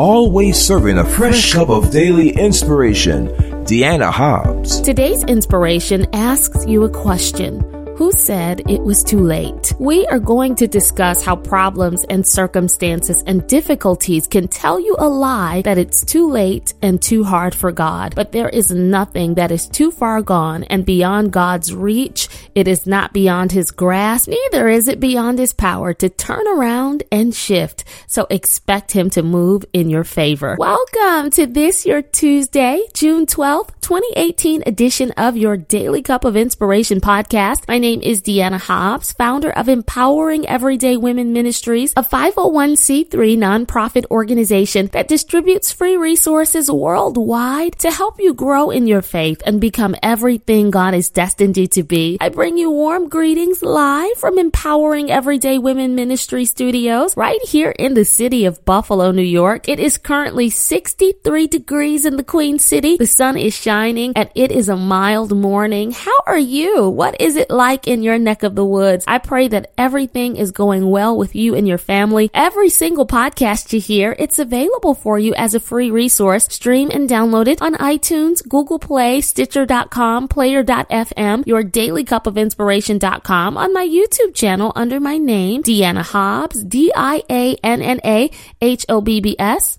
always serving a fresh cup of daily inspiration, Dianna Hobbs. Today's inspiration asks you a question. Who said it was too late? We are going to discuss how problems and circumstances and difficulties can tell you a lie that it's too late and too hard for God. But there is nothing that is too far gone and beyond God's reach. It is not beyond his grasp, neither is it beyond his power to turn around and shift. So expect him to move in your favor. Welcome to this your Tuesday, June 12th, 2018 edition of your Daily Cup of Inspiration podcast. My name name is Dianna Hobbs, founder of Empowering Everyday Women Ministries, a 501c3 nonprofit organization that distributes free resources worldwide to help you grow in your faith and become everything God has destined you to be. I bring you warm greetings live from Empowering Everyday Women Ministry Studios right here in the city of Buffalo, New York. It is currently 63 degrees in the Queen City. The sun is shining and it is a mild morning. How are you? What is it like? Like in your neck of the woods. I pray that everything is going well with you and your family. Every single podcast you hear, it's available for you as a free resource. Stream and download it on iTunes, Google Play, Stitcher.com, Player.fm, your daily cup of inspiration.com, on my YouTube channel under my name, Dianna Hobbs, D-I-A-N-N-A-H-O-B-B-S.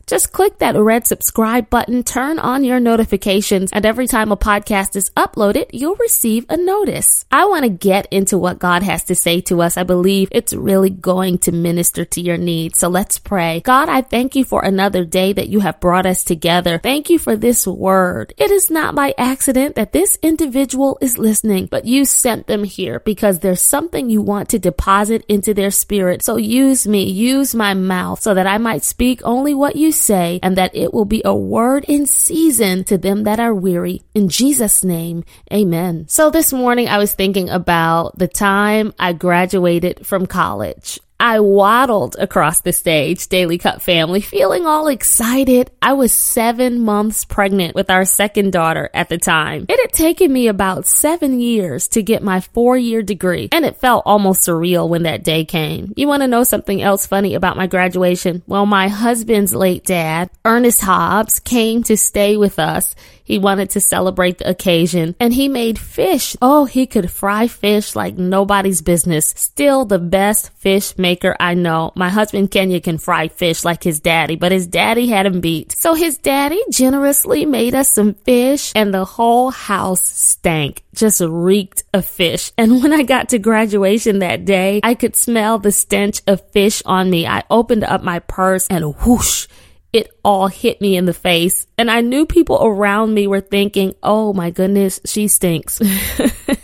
Just click that red subscribe button, turn on your notifications, and every time a podcast is uploaded, you'll receive a notice. I want to get get into what God has to say to us, I believe it's really going to minister to your needs. So let's pray. God, I thank you for another day that you have brought us together. Thank you for this word. It is not by accident that this individual is listening, but you sent them here because there's something you want to deposit into their spirit. So use me, use my mouth so that I might speak only what you say and that it will be a word in season to them that are weary. In Jesus' name, amen. So this morning I was thinking about about the time I graduated from college. I waddled across the stage, Daily Cup family, feeling all excited. I was seven months pregnant with our second daughter at the time. It had taken me about seven years to get my four year degree, and it felt almost surreal when that day came. You want to know something else funny about my graduation? Well, my husband's late dad, Ernest Hobbs, came to stay with us. He wanted to celebrate the occasion and he made fish. Oh, he could fry fish like nobody's business. Still the best fish maker I know. My husband Kenya can fry fish like his daddy, but his daddy had him beat. So his daddy generously made us some fish and the whole house stank, just reeked of fish. And when I got to graduation that day, I could smell the stench of fish on me. I opened up my purse and whoosh, it all hit me in the face. And I knew people around me were thinking, oh my goodness, she stinks.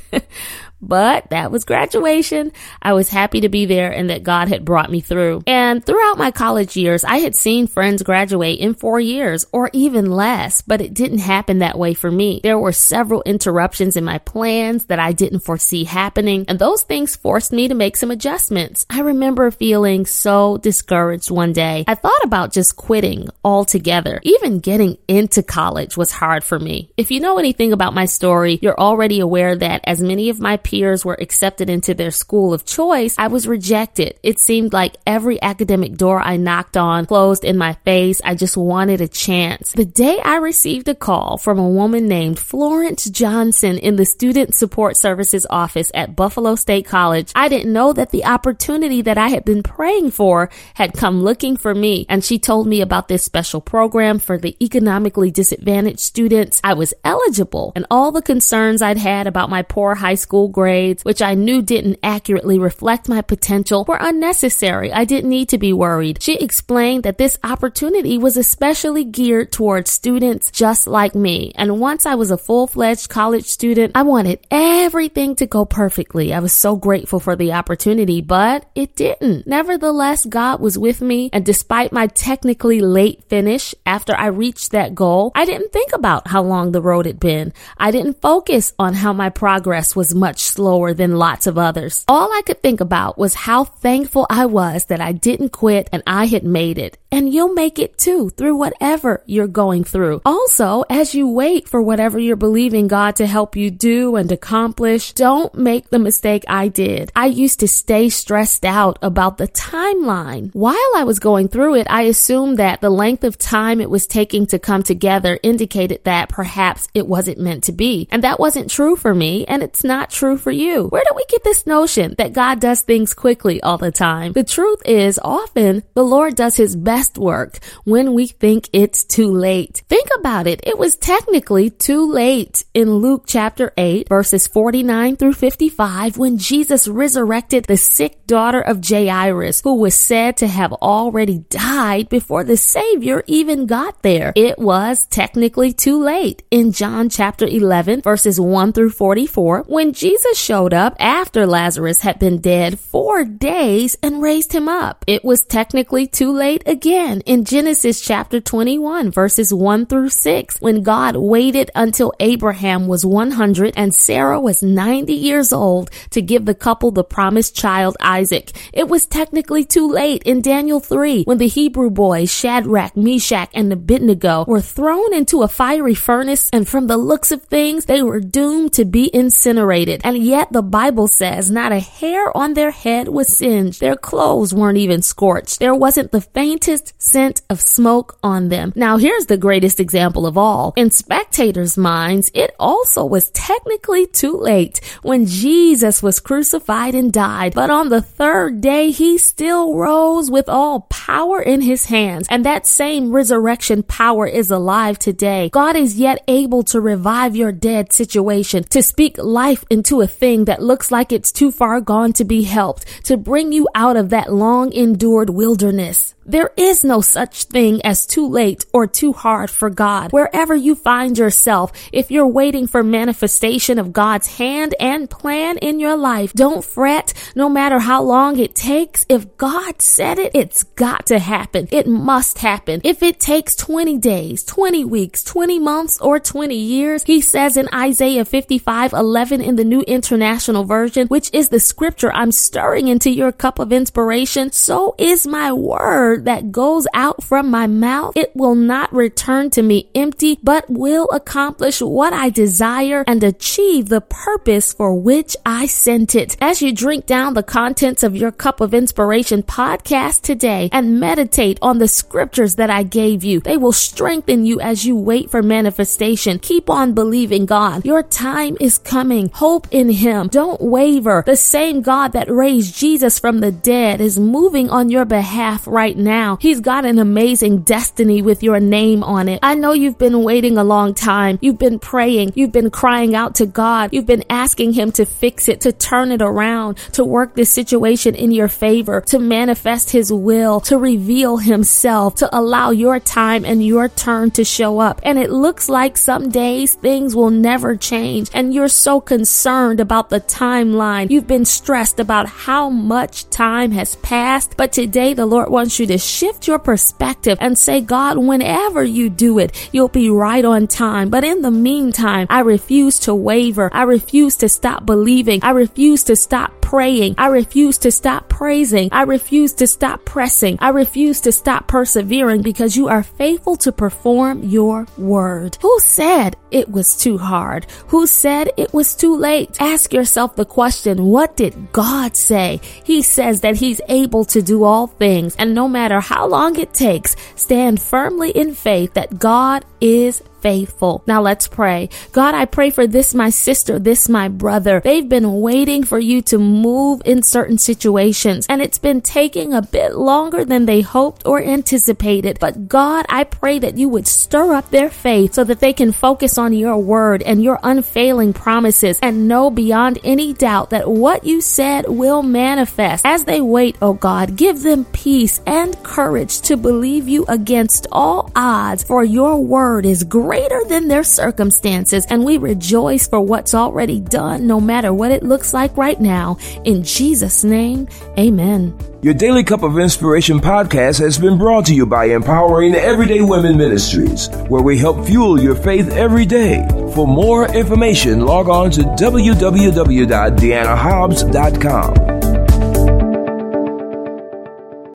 But that was graduation. I was happy to be there and that God had brought me through. And throughout my college years, I had seen friends graduate in four years or even less, but it didn't happen that way for me. There were several interruptions in my plans that I didn't foresee happening, and those things forced me to make some adjustments. I remember feeling so discouraged one day. I thought about just quitting altogether. Even getting into college was hard for me. If you know anything about my story, you're already aware that as many of my peers were accepted into their school of choice, I was rejected. It seemed like every academic door I knocked on closed in my face. I just wanted a chance. The day I received a call from a woman named Florence Johnson in the Student Support Services office at Buffalo State College, I didn't know that the opportunity that I had been praying for had come looking for me. And she told me about this special program for the economically disadvantaged students. I was eligible and all the concerns I'd had about my poor high school grades, which I knew didn't accurately reflect my potential, were unnecessary. I didn't need to be worried. She explained that this opportunity was especially geared towards students just like me. And once I was a full-fledged college student, I wanted everything to go perfectly. I was so grateful for the opportunity, but it didn't. Nevertheless, God was with me. And despite my technically late finish after I reached that goal, I didn't think about how long the road had been. I didn't focus on how my progress was much slower than lots of others. All I could think about was how thankful I was that I didn't quit and I had made it. And you'll make it too through whatever you're going through. Also, as you wait for whatever you're believing God to help you do and accomplish, don't make the mistake I did. I used to stay stressed out about the timeline. While I was going through it, I assumed that the length of time it was taking to come together indicated that perhaps it wasn't meant to be. And that wasn't true for me, and it's not true for you. Where do we get this notion that God does things quickly all the time? The truth is, often the Lord does his best work when we think it's too late. Think about it. It was technically too late in Luke chapter 8, verses 49 through 55, when Jesus resurrected the sick daughter of Jairus, who was said to have already died before the Savior even got there. It was technically too late in John chapter 11, verses 1 through 44, when Jesus showed up after Lazarus had been dead four days and raised him up. It was technically too late again in Genesis chapter 21, verses 1 through 6, when God waited until Abraham was 100 and Sarah was 90 years old to give the couple the promised child Isaac. It was technically too late in Daniel 3, when the Hebrew boys Shadrach, Meshach, and Abednego were thrown into a fiery furnace, and from the looks of things, they were doomed to be incinerated. And yet the Bible says not a hair on their head was singed. Their clothes weren't even scorched. There wasn't the faintest scent of smoke on them. Now here's the greatest example of all. In spectators' minds, it also was technically too late when Jesus was crucified and died. But on the third day, he still rose with all power in his hands. And that same resurrection power is alive today. God is yet able to revive your dead situation, to speak life into a thing that looks like it's too far gone to be helped, to bring you out of that long endured wilderness. There is no such thing as too late or too hard for God. Wherever you find yourself, if you're waiting for manifestation of God's hand and plan in your life, don't fret no matter how long it takes. If God said it, it's got to happen. It must happen. If it takes 20 days, 20 weeks, 20 months, or 20 years, he says in Isaiah 55, 11 in the New International Version, which is the scripture I'm stirring into your cup of inspiration, so is my word that goes out from my mouth, it will not return to me empty, but will accomplish what I desire and achieve the purpose for which I sent it. As you drink down the contents of your cup of inspiration podcast today and meditate on the scriptures that I gave you, they will strengthen you as you wait for manifestation. Keep on believing God. Your time is coming. Hope in Him. Don't waver. The same God that raised Jesus from the dead is moving on your behalf right now. He's got an amazing destiny with your name on it. I know you've been waiting a long time. You've been praying. You've been crying out to God. You've been asking Him to fix it, to turn it around, to work this situation in your favor, to manifest His will, to reveal Himself, to allow your time and your turn to show up. And it looks like some days things will never change. And you're so concerned about the timeline. You've been stressed about how much time has passed. But today the Lord wants you to shift your perspective and say, God, whenever you do it, you'll be right on time. But in the meantime, I refuse to waver. I refuse to stop believing. I refuse to stop praying. I refuse to stop praising. I refuse to stop pressing. I refuse to stop persevering because you are faithful to perform your word. Who said it was too hard? Who said it was too late? Ask yourself the question, what did God say? He says that he's able to do all things and no matter how long it takes, stand firmly in faith that God is faithful. Now let's pray. God, I pray for this, my sister, this, my brother. They've been waiting for you to move in certain situations and it's been taking a bit longer than they hoped or anticipated. But God, I pray that you would stir up their faith so that they can focus on your word and your unfailing promises and know beyond any doubt that what you said will manifest. As they wait, oh God, give them peace and courage to believe you against all odds for your word is great greater than their circumstances, and we rejoice for what's already done, no matter what it looks like right now. In Jesus' name, amen. Your Daily Cup of Inspiration podcast has been brought to you by Empowering Everyday Women Ministries, where we help fuel your faith every day. For more information, log on to www.diannahobbs.com.